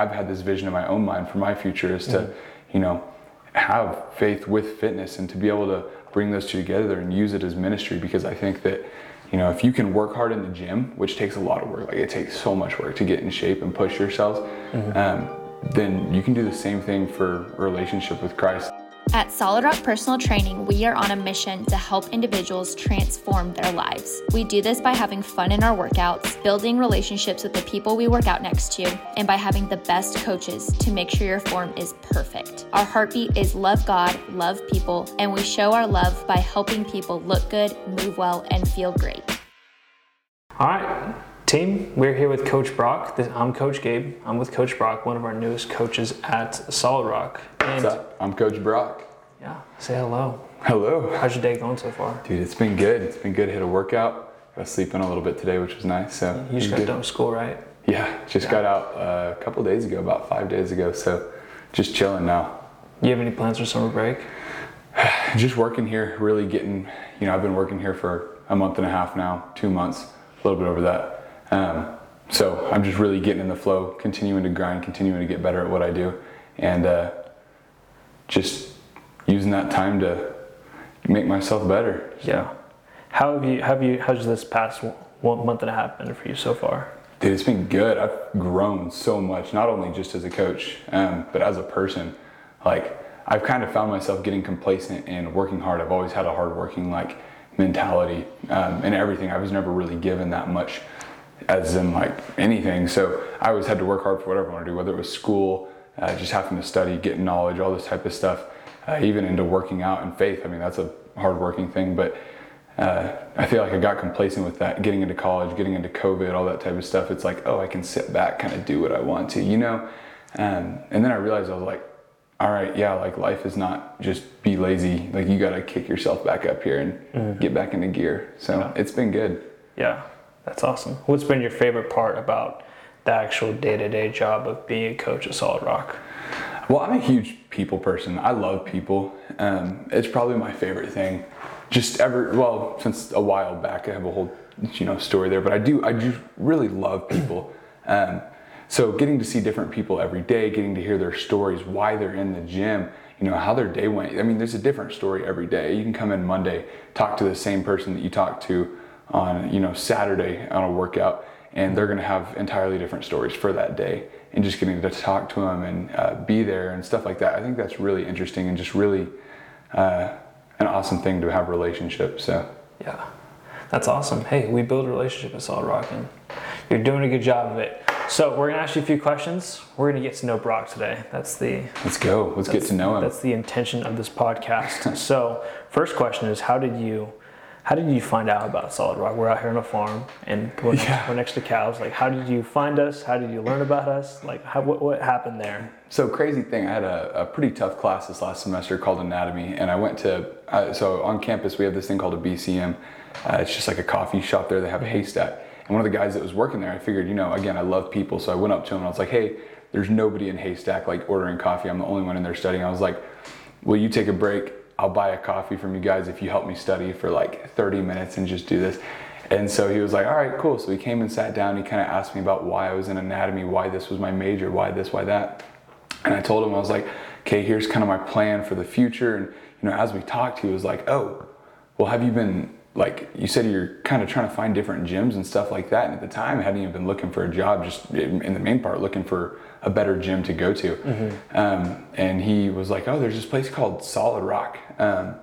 I've had this vision in my own mind for my future is to, mm-hmm. you know, have faith with fitness and to be able to bring those two together and use it as ministry because I think that you know if you can work hard in the gym which takes a lot of work like it takes so much work to get in shape and push yourselves mm-hmm. um, then you can do the same thing for relationship with Christ at Solid Rock Personal Training, we are on a mission to help individuals transform their lives. We do this by having fun in our workouts, building relationships with the people we work out next to, and by having the best coaches to make sure your form is perfect. Our heartbeat is love God, love people, and we show our love by helping people look good, move well, and feel great. All right. Team, we're here with Coach Brock. I'm Coach Gabe. I'm with Coach Brock, one of our newest coaches at Solid Rock. And What's up? I'm Coach Brock. Yeah, say hello. Hello. How's your day going so far? Dude, it's been good. It's been good. Hit a workout. Got to sleep in a little bit today, which was nice. So you just got good. done with school, right? Yeah, just yeah. got out uh, a couple days ago, about five days ago. So just chilling now. You have any plans for summer break? just working here, really getting. You know, I've been working here for a month and a half now, two months, a little bit over that um, so I'm just really getting in the flow, continuing to grind, continuing to get better at what I do, and uh, just using that time to make myself better. Yeah. How have you? Have you? How's this past one month and a half been for you so far? Dude, it's been good. I've grown so much, not only just as a coach, um, but as a person. Like I've kind of found myself getting complacent and working hard. I've always had a hardworking like mentality um, and everything. I was never really given that much as in like anything. So I always had to work hard for whatever I want to do, whether it was school, uh, just having to study, getting knowledge, all this type of stuff, uh, even into working out and faith. I mean, that's a hard working thing, but uh, I feel like I got complacent with that, getting into college, getting into COVID, all that type of stuff. It's like, oh, I can sit back, kind of do what I want to, you know? Um, and then I realized I was like, all right, yeah, like life is not just be lazy. Like you got to kick yourself back up here and mm-hmm. get back into gear. So yeah. it's been good. Yeah. That's awesome. What's been your favorite part about the actual day to day job of being a coach at Solid Rock? Well, I'm a huge people person. I love people. Um, it's probably my favorite thing. Just ever, well, since a while back, I have a whole, you know, story there. But I do, I do really love people. Um, so getting to see different people every day, getting to hear their stories, why they're in the gym, you know, how their day went. I mean, there's a different story every day. You can come in Monday, talk to the same person that you talked to on you know Saturday on a workout, and they're going to have entirely different stories for that day. And just getting to talk to them and uh, be there and stuff like that. I think that's really interesting and just really uh, an awesome thing to have relationships. So yeah, that's awesome. Hey, we build a relationship at Solid Rock, and you're doing a good job of it. So we're gonna ask you a few questions. We're gonna get to know Brock today. That's the let's go. Let's get to know him. That's the intention of this podcast. so first question is, how did you how did you find out about Solid Rock? We're out here on a farm and we're, yeah. next, we're next to cows. Like, how did you find us? How did you learn about us? Like, how, what, what happened there? So crazy thing. I had a, a, pretty tough class this last semester called anatomy, and I went to uh, so on campus we have this thing called a BCM. Uh, it's just like a coffee shop there. They have a haystack, and one of the guys that was working there, I figured, you know, again, I love people, so I went up to him and I was like, hey, there's nobody in haystack like ordering coffee. I'm the only one in there studying. I was like, will you take a break? I'll buy a coffee from you guys if you help me study for like 30 minutes and just do this. And so he was like, all right, cool. So he came and sat down. He kind of asked me about why I was in anatomy, why this was my major, why this, why that. And I told him, I was like, okay, here's kind of my plan for the future. And, you know, as we talked, he was like, oh, well, have you been like you said you're kind of trying to find different gyms and stuff like that and at the time I hadn't even been looking for a job just in the main part looking for a better gym to go to. Mm-hmm. um, and he was like oh there's this place called solid rock. Um,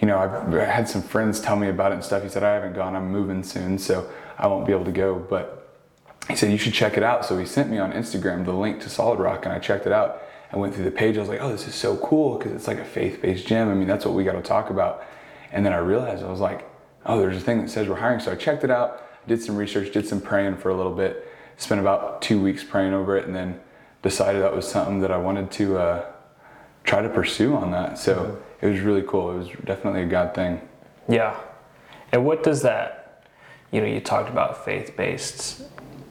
you know I've, I had some friends tell me about it and stuff. He said i haven't gone. I'm moving soon so i won't be able to go. But he said you should check it out. So he sent me on instagram the link to solid rock and i checked it out i went through the page. I was like oh this is so cool because it's like a faith-based gym. I mean that's what we got to talk about. And then I realized I was like, oh, there's a thing that says we're hiring. So I checked it out, did some research, did some praying for a little bit, spent about two weeks praying over it, and then decided that was something that I wanted to uh, try to pursue on that. So mm-hmm. it was really cool. It was definitely a God thing. Yeah. And what does that, you know, you talked about faith based.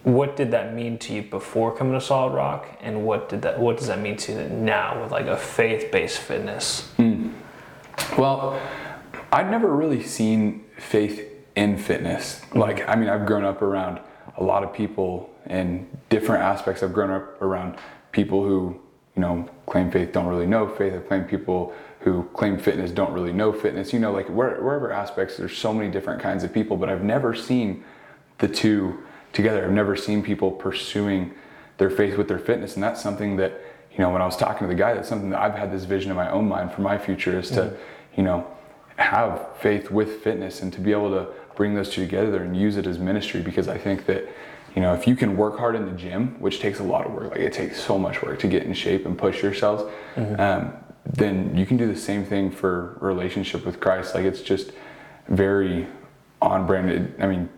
What did that mean to you before coming to Solid Rock, and what did that? What does that mean to you now with like a faith-based fitness? Mm. Well, I'd never really seen faith in fitness. Like, I mean, I've grown up around a lot of people in different aspects. I've grown up around people who, you know, claim faith don't really know faith. I've claimed people who claim fitness don't really know fitness. You know, like where, wherever aspects, there's so many different kinds of people, but I've never seen the two together. I've never seen people pursuing their faith with their fitness. And that's something that, you know, when I was talking to the guy, that's something that I've had this vision in my own mind for my future is to, mm-hmm. you know, have faith with fitness and to be able to bring those two together and use it as ministry because I think that you know if you can work hard in the gym which takes a lot of work like it takes so much work to get in shape and push yourselves mm-hmm. um, then you can do the same thing for relationship with Christ like it's just very on brand I mean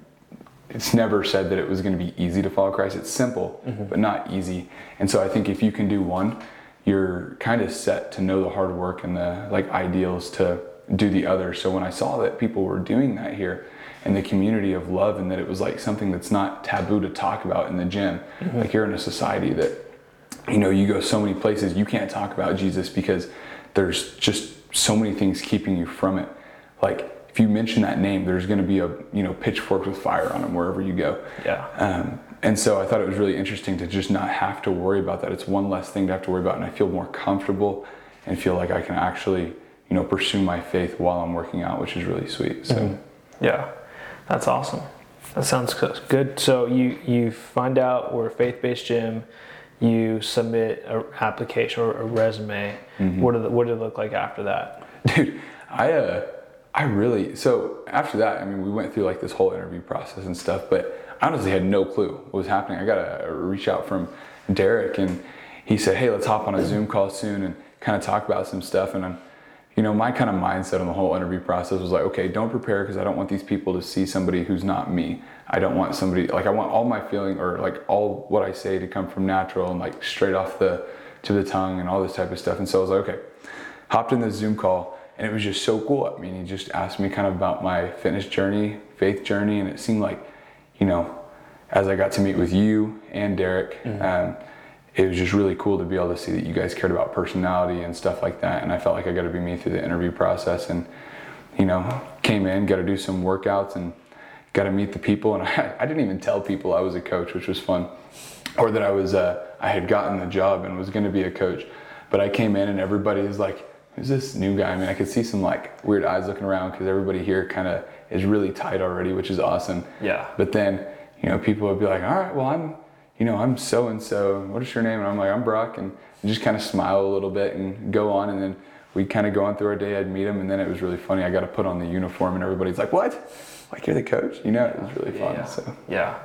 it's never said that it was going to be easy to follow Christ it's simple mm-hmm. but not easy and so I think if you can do one you're kind of set to know the hard work and the like ideals to do the other. So when I saw that people were doing that here in the community of love and that it was like something that's not taboo to talk about in the gym, mm-hmm. like you're in a society that, you know, you go so many places, you can't talk about Jesus because there's just so many things keeping you from it. Like if you mention that name, there's going to be a, you know, pitchfork with fire on them wherever you go. Yeah. Um, and so I thought it was really interesting to just not have to worry about that. It's one less thing to have to worry about. And I feel more comfortable and feel like I can actually, you know, pursue my faith while I'm working out, which is really sweet. So, mm-hmm. yeah, that's awesome. That sounds good. So you you find out we're a faith-based gym. You submit an application or a resume. Mm-hmm. What did it, what did it look like after that? Dude, I uh, I really so after that. I mean, we went through like this whole interview process and stuff, but I honestly had no clue what was happening. I got a, a reach out from Derek, and he said, "Hey, let's hop on a Zoom call soon and kind of talk about some stuff." And I'm you know, my kind of mindset on the whole interview process was like, okay, don't prepare because I don't want these people to see somebody who's not me. I don't want somebody like I want all my feeling or like all what I say to come from natural and like straight off the to the tongue and all this type of stuff. And so I was like, okay, hopped in the Zoom call and it was just so cool. I mean, he just asked me kind of about my fitness journey, faith journey, and it seemed like, you know, as I got to meet with you and Derek, mm-hmm. um, it was just really cool to be able to see that you guys cared about personality and stuff like that. And I felt like I got to be me through the interview process and, you know, came in, got to do some workouts and got to meet the people. And I, I, didn't even tell people I was a coach, which was fun, or that I was, uh, I had gotten the job and was going to be a coach. But I came in and everybody is like, who's this new guy? I mean, I could see some like weird eyes looking around because everybody here kind of is really tight already, which is awesome. Yeah. But then, you know, people would be like, all right, well, I'm, you know, I'm so and so. What is your name? And I'm like, I'm Brock, and just kind of smile a little bit and go on. And then we kind of go on through our day. I'd meet him, and then it was really funny. I got to put on the uniform, and everybody's like, "What? Like you're the coach?" You know, it was really fun. Yeah. So yeah,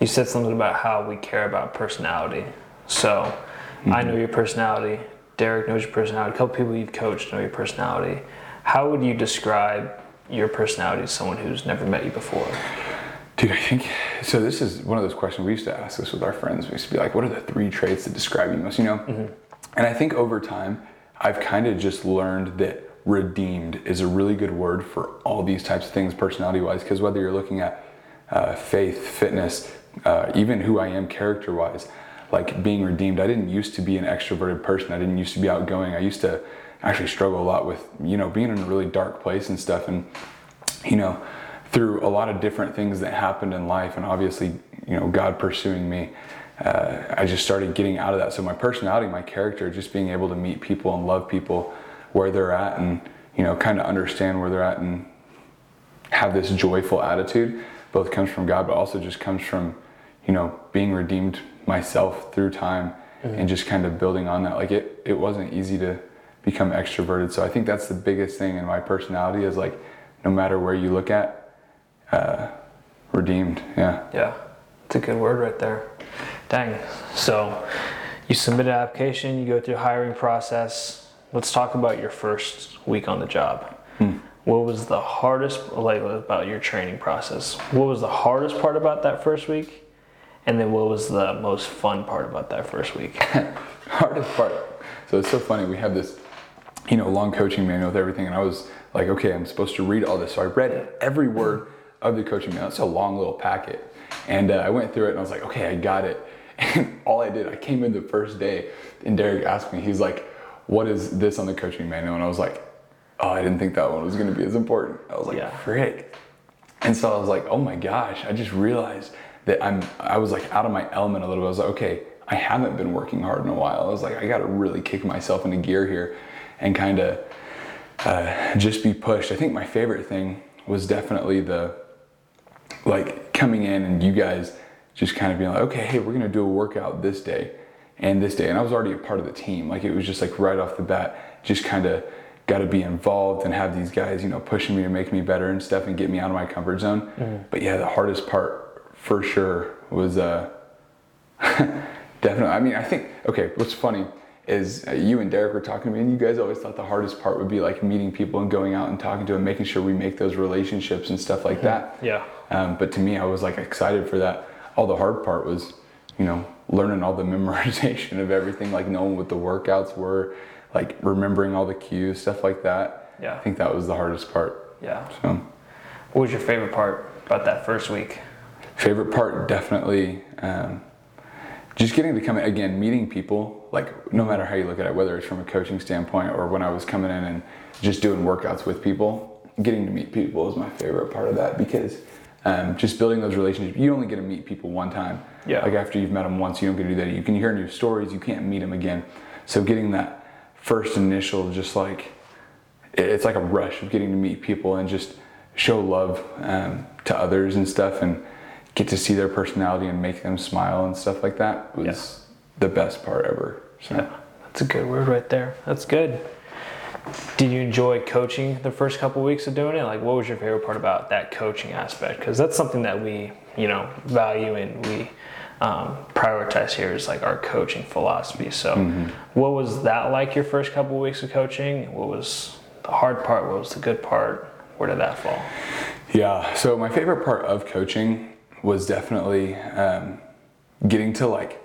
you said something about how we care about personality. So mm-hmm. I know your personality. Derek knows your personality. A couple people you've coached know your personality. How would you describe your personality to someone who's never met you before? Dude, I think so. This is one of those questions we used to ask this with our friends. We used to be like, "What are the three traits that describe you most?" You know, mm-hmm. and I think over time, I've kind of just learned that redeemed is a really good word for all these types of things, personality-wise. Because whether you're looking at uh, faith, fitness, uh, even who I am character-wise, like being redeemed. I didn't used to be an extroverted person. I didn't used to be outgoing. I used to actually struggle a lot with you know being in a really dark place and stuff, and you know through a lot of different things that happened in life, and obviously, you know, God pursuing me, uh, I just started getting out of that. So my personality, my character, just being able to meet people and love people where they're at, and you know, kind of understand where they're at, and have this joyful attitude, both comes from God, but also just comes from, you know, being redeemed myself through time, mm-hmm. and just kind of building on that. Like it, it wasn't easy to become extroverted. So I think that's the biggest thing in my personality is like, no matter where you look at, uh, redeemed. Yeah. Yeah, it's a good word right there. Dang. So you submit an application, you go through hiring process. Let's talk about your first week on the job. Hmm. What was the hardest like about your training process? What was the hardest part about that first week? And then what was the most fun part about that first week? hardest part. So it's so funny. We have this, you know, long coaching manual with everything, and I was like, okay, I'm supposed to read all this. So I read every word of the coaching manual. It's a long little packet. And uh, I went through it and I was like, okay, I got it. And all I did, I came in the first day and Derek asked me, he's like, what is this on the coaching manual? And I was like, oh, I didn't think that one was going to be as important. I was like, yeah. frick. And so I was like, oh my gosh, I just realized that I'm I was like out of my element a little bit. I was like, okay, I haven't been working hard in a while. I was like, I got to really kick myself into gear here, and kind of uh, just be pushed. I think my favorite thing was definitely the like coming in and you guys just kind of being like, okay, hey, we're gonna do a workout this day and this day, and I was already a part of the team. Like it was just like right off the bat, just kind of got to be involved and have these guys, you know, pushing me to make me better and stuff and get me out of my comfort zone. Mm-hmm. But yeah, the hardest part for sure was uh, definitely. I mean, I think okay. What's funny is uh, you and Derek were talking to me, and you guys always thought the hardest part would be like meeting people and going out and talking to them, making sure we make those relationships and stuff like mm-hmm. that. Yeah. Um, but to me, I was like excited for that. All the hard part was, you know, learning all the memorization of everything, like knowing what the workouts were, like remembering all the cues, stuff like that. Yeah. I think that was the hardest part. Yeah. So. What was your favorite part about that first week? Favorite part, definitely. Um, just getting to come in again, meeting people, like no matter how you look at it, whether it's from a coaching standpoint or when I was coming in and just doing workouts with people, getting to meet people is my favorite part of that because um, just building those relationships. You only get to meet people one time. Yeah. Like after you've met them once, you don't get to do that. You can hear new stories. You can't meet them again. So getting that first initial, just like it's like a rush of getting to meet people and just show love um, to others and stuff and get to see their personality and make them smile and stuff like that was yeah. the best part ever. So. Yeah, that's a good word right there. That's good. Did you enjoy coaching the first couple of weeks of doing it? Like, what was your favorite part about that coaching aspect? Because that's something that we, you know, value and we um, prioritize here is like our coaching philosophy. So, mm-hmm. what was that like your first couple of weeks of coaching? What was the hard part? What was the good part? Where did that fall? Yeah. So my favorite part of coaching was definitely um, getting to like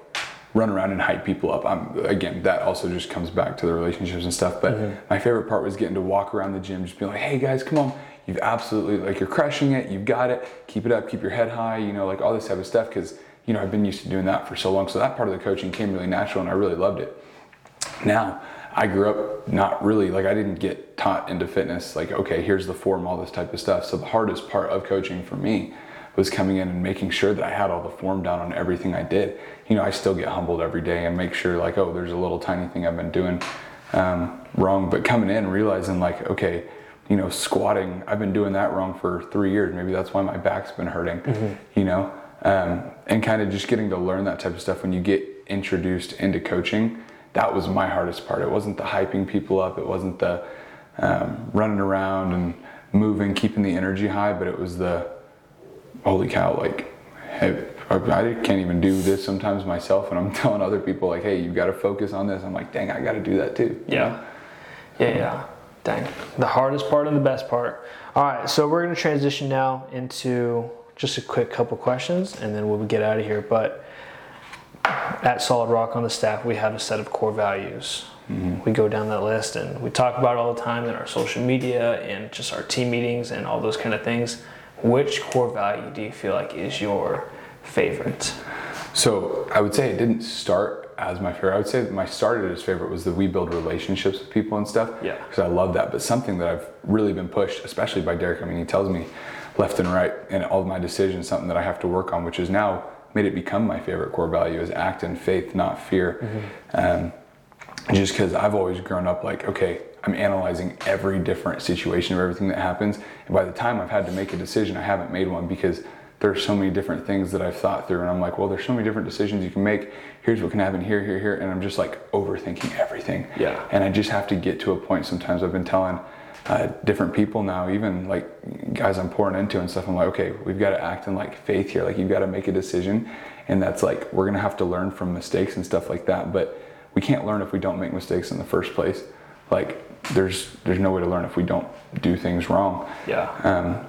run around and hype people up. I'm, again, that also just comes back to the relationships and stuff. But mm-hmm. my favorite part was getting to walk around the gym, just being like, "Hey guys, come on! You've absolutely like you're crushing it. You've got it. Keep it up. Keep your head high. You know, like all this type of stuff." Because you know I've been used to doing that for so long. So that part of the coaching came really natural, and I really loved it. Now I grew up not really like I didn't get taught into fitness. Like, okay, here's the form, all this type of stuff. So the hardest part of coaching for me was coming in and making sure that I had all the form down on everything I did. You know, I still get humbled every day and make sure like, oh, there's a little tiny thing I've been doing um, wrong. But coming in realizing like, okay, you know, squatting, I've been doing that wrong for three years. Maybe that's why my back's been hurting. Mm-hmm. You know, um, and kind of just getting to learn that type of stuff when you get introduced into coaching. That was my hardest part. It wasn't the hyping people up. It wasn't the um, running around and moving, keeping the energy high, but it was the holy cow, like, I can't even do this sometimes myself, and I'm telling other people like, hey, you got to focus on this. I'm like, dang, I got to do that too. Yeah, yeah, yeah. Dang, the hardest part and the best part. All right, so we're gonna transition now into just a quick couple questions, and then we'll get out of here. But at Solid Rock on the staff, we have a set of core values. Mm-hmm. We go down that list and we talk about all the time in our social media and just our team meetings and all those kind of things which core value do you feel like is your favorite? So I would say it didn't start as my favorite. I would say my started as favorite was that we build relationships with people and stuff. Yeah. Because I love that. But something that I've really been pushed, especially by Derek. I mean, he tells me left and right in all of my decisions something that I have to work on, which is now made it become my favorite core value is act in faith, not fear. Mm-hmm. Um, just because I've always grown up like, okay, I'm analyzing every different situation of everything that happens. And by the time I've had to make a decision, I haven't made one because there's so many different things that I've thought through. And I'm like, well, there's so many different decisions you can make. Here's what can happen here, here, here. And I'm just like overthinking everything. Yeah. And I just have to get to a point. Sometimes I've been telling uh, different people now, even like guys I'm pouring into and stuff. I'm like, okay, we've got to act in like faith here. Like you've got to make a decision. And that's like, we're going to have to learn from mistakes and stuff like that. But we can't learn if we don't make mistakes in the first place. Like there's there's no way to learn if we don't do things wrong. Yeah. Um,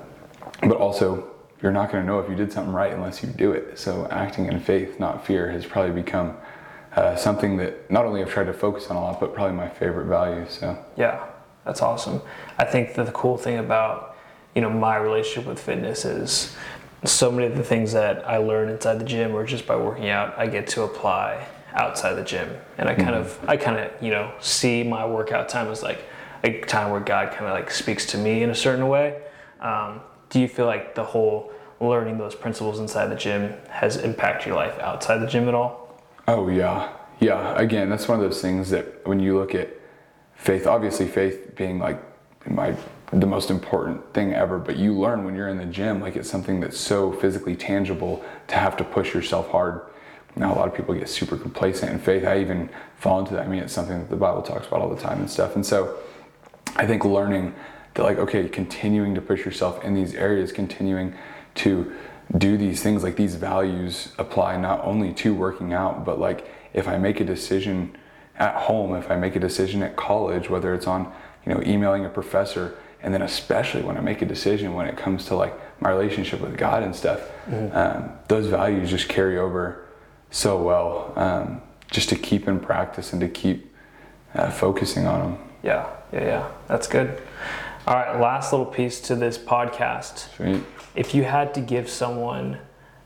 but also, you're not going to know if you did something right unless you do it. So acting in faith, not fear, has probably become uh, something that not only I've tried to focus on a lot, but probably my favorite value. So yeah, that's awesome. I think that the cool thing about you know my relationship with fitness is so many of the things that I learn inside the gym or just by working out, I get to apply outside the gym and i kind mm-hmm. of i kind of you know see my workout time as like a time where god kind of like speaks to me in a certain way um, do you feel like the whole learning those principles inside the gym has impacted your life outside the gym at all? Oh yeah, yeah. Again, that's one of those things that when you look at faith, obviously faith being like my the most important thing ever, but you learn when you're in the gym, like it's something that's so physically tangible to have to push yourself hard. Now a lot of people get super complacent in faith. I even fall into that. I mean, it's something that the Bible talks about all the time and stuff. And so I think learning that like, okay, continuing to push yourself in these areas, continuing to do these things, like these values apply not only to working out, but like if I make a decision at home, if I make a decision at college, whether it's on, you know, emailing a professor, and then especially when I make a decision when it comes to like my relationship with God and stuff, mm-hmm. um, those values just carry over so well. Um, just to keep in practice and to keep uh, focusing on them. Yeah, yeah, yeah. That's good. All right, last little piece to this podcast. Sweet. If you had to give someone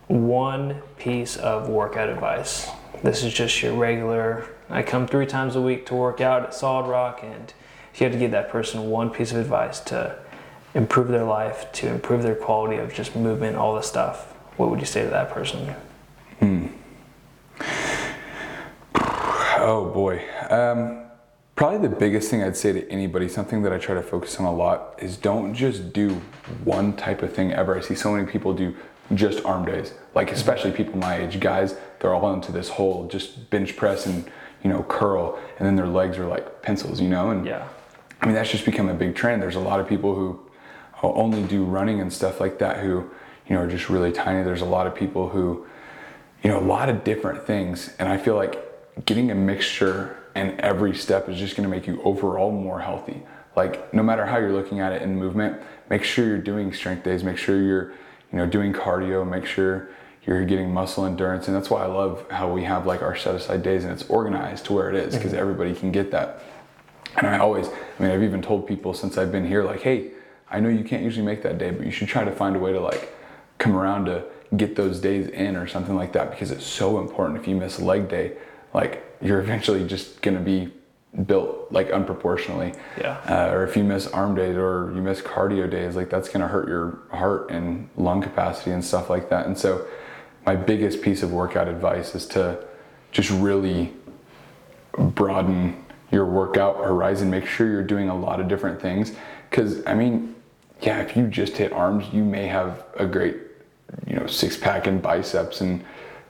one piece of workout advice, this is just your regular. I come three times a week to work out at Solid Rock, and if you had to give that person one piece of advice to improve their life, to improve their quality of just movement, all this stuff, what would you say to that person? Oh boy. Um, probably the biggest thing I'd say to anybody, something that I try to focus on a lot, is don't just do one type of thing ever. I see so many people do just arm days, like especially people my age, guys, they're all into this whole just bench press and you know curl, and then their legs are like pencils, you know, and yeah I mean, that's just become a big trend. There's a lot of people who only do running and stuff like that who, you know, are just really tiny. There's a lot of people who, you know, a lot of different things. And I feel like getting a mixture in every step is just going to make you overall more healthy. Like, no matter how you're looking at it in movement, make sure you're doing strength days, make sure you're, you know, doing cardio, make sure you're getting muscle endurance. And that's why I love how we have like our set aside days and it's organized to where it is because mm-hmm. everybody can get that. And I always, I mean, I've even told people since I've been here, like, hey, I know you can't usually make that day, but you should try to find a way to like come around to get those days in or something like that because it's so important. If you miss a leg day, like you're eventually just gonna be built like unproportionally. Yeah. Uh, or if you miss arm days or you miss cardio days, like that's gonna hurt your heart and lung capacity and stuff like that. And so, my biggest piece of workout advice is to just really broaden your workout horizon. Make sure you're doing a lot of different things. Because, I mean, yeah, if you just hit arms, you may have a great, you know, six pack and biceps and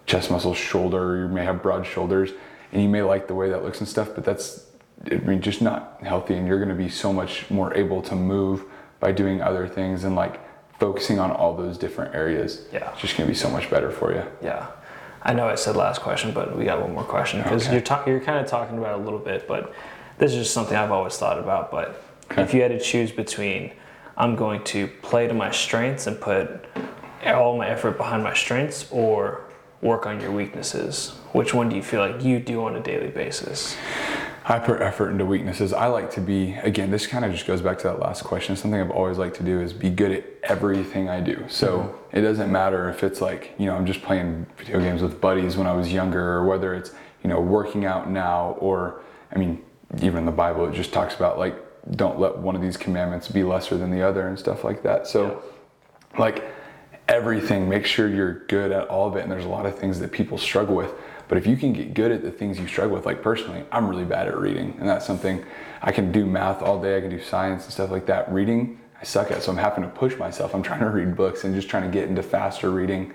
chest muscles, shoulder, you may have broad shoulders, and you may like the way that looks and stuff, but that's, I mean, just not healthy. And you're going to be so much more able to move by doing other things and like focusing on all those different areas. Yeah. It's just going to be so much better for you. Yeah. I know I said last question, but we got one more question because okay. you're talking. You're kind of talking about a little bit, but this is just something I've always thought about. But okay. if you had to choose between, I'm going to play to my strengths and put all my effort behind my strengths, or work on your weaknesses, which one do you feel like you do on a daily basis? I put effort into weaknesses. I like to be, again, this kind of just goes back to that last question. Something I've always liked to do is be good at everything I do. So mm-hmm. it doesn't matter if it's like, you know, I'm just playing video games with buddies when I was younger, or whether it's, you know, working out now, or, I mean, even in the Bible, it just talks about like, don't let one of these commandments be lesser than the other and stuff like that. So, yeah. like, everything, make sure you're good at all of it. And there's a lot of things that people struggle with but if you can get good at the things you struggle with, like personally, I'm really bad at reading, and that's something I can do math all day, I can do science and stuff like that. Reading, I suck at, so I'm having to push myself. I'm trying to read books and just trying to get into faster reading,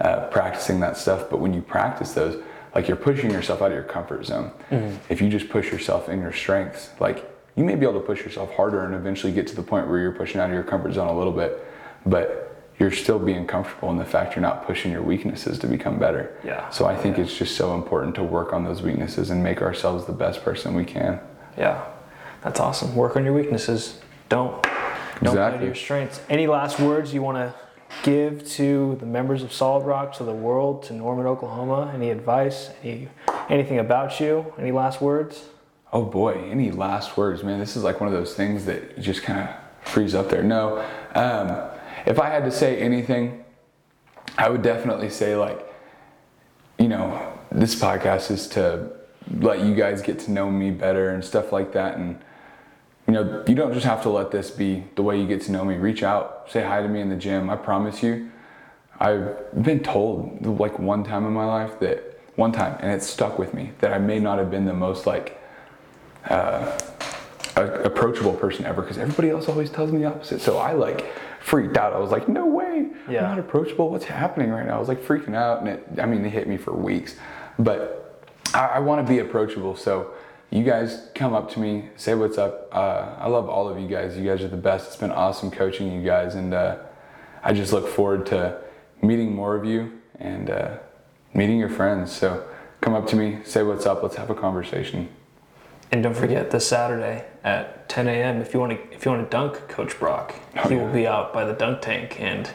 uh, practicing that stuff. But when you practice those, like you're pushing yourself out of your comfort zone. Mm-hmm. If you just push yourself in your strengths, like you may be able to push yourself harder and eventually get to the point where you're pushing out of your comfort zone a little bit. But you're still being comfortable in the fact you're not pushing your weaknesses to become better. Yeah. So I think yeah. it's just so important to work on those weaknesses and make ourselves the best person we can. Yeah. That's awesome. Work on your weaknesses. Don't don't exactly. play to your strengths. Any last words you want to give to the members of Solid Rock, to the world, to Norman, Oklahoma? Any advice? Any anything about you? Any last words? Oh boy, any last words, man. This is like one of those things that just kind of frees up there. No. Um, if I had to say anything, I would definitely say like, you know, this podcast is to let you guys get to know me better and stuff like that. And you know, you don't just have to let this be the way you get to know me. Reach out, say hi to me in the gym. I promise you, I've been told like one time in my life that one time, and it stuck with me that I may not have been the most like uh, approachable person ever because everybody else always tells me the opposite. So I like freaked out. I was like, no way, Yeah. I'm not approachable. What's happening right now? I was like freaking out, and it, I mean, it hit me for weeks. But I, I want to be approachable. So you guys come up to me, say what's up. Uh, I love all of you guys. You guys are the best. It's been awesome coaching you guys, and uh, I just look forward to meeting more of you and uh, meeting your friends. So come up to me, say what's up. Let's have a conversation. And don't forget this Saturday at 10 a.m. If you want to, if you want to dunk Coach Brock, Oh, he yeah. will be out by the dunk tank, and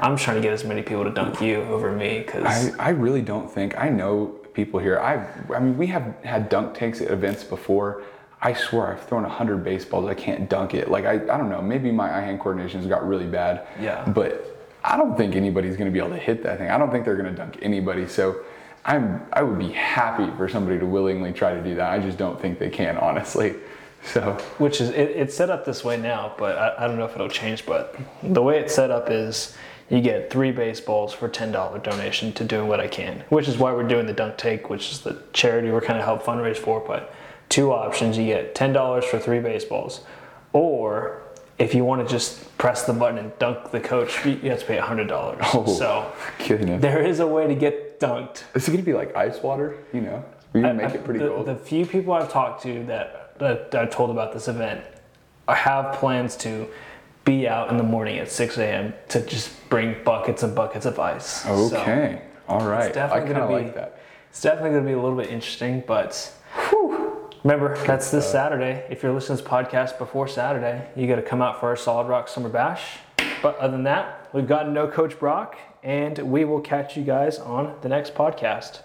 I'm trying to get as many people to dunk you over me because I, I really don't think I know people here. I I mean we have had dunk tanks at events before. I swear I've thrown a hundred baseballs. I can't dunk it. Like I, I don't know. Maybe my eye-hand coordination's got really bad. Yeah. But I don't think anybody's gonna be able to hit that thing. I don't think they're gonna dunk anybody. So I'm I would be happy for somebody to willingly try to do that. I just don't think they can honestly. So which is it, it's set up this way now, but I, I don't know if it'll change. But the way it's set up is you get three baseballs for ten dollar donation to doing what I can, which is why we're doing the dunk take, which is the charity we're kind of help fundraise for. But two options: you get ten dollars for three baseballs, or if you want to just press the button and dunk the coach, you have to pay hundred dollars. Oh. So goodness. there is a way to get dunked. Is it gonna be like ice water? You know, we can make I- it pretty the, cold. The few people I've talked to that, that I've told about this event have plans to be out in the morning at 6 a.m. to just bring buckets and buckets of ice. So okay. All right. I definitely kind of gonna be- like that. it's definitely going to be a little bit interesting, but remember, that's this uh, Saturday. If you're listening to this podcast before Saturday, you got to come out for our Solid Rock Summer Bash. But other than that, we've got no Coach Brock, and we will catch you guys on the next podcast.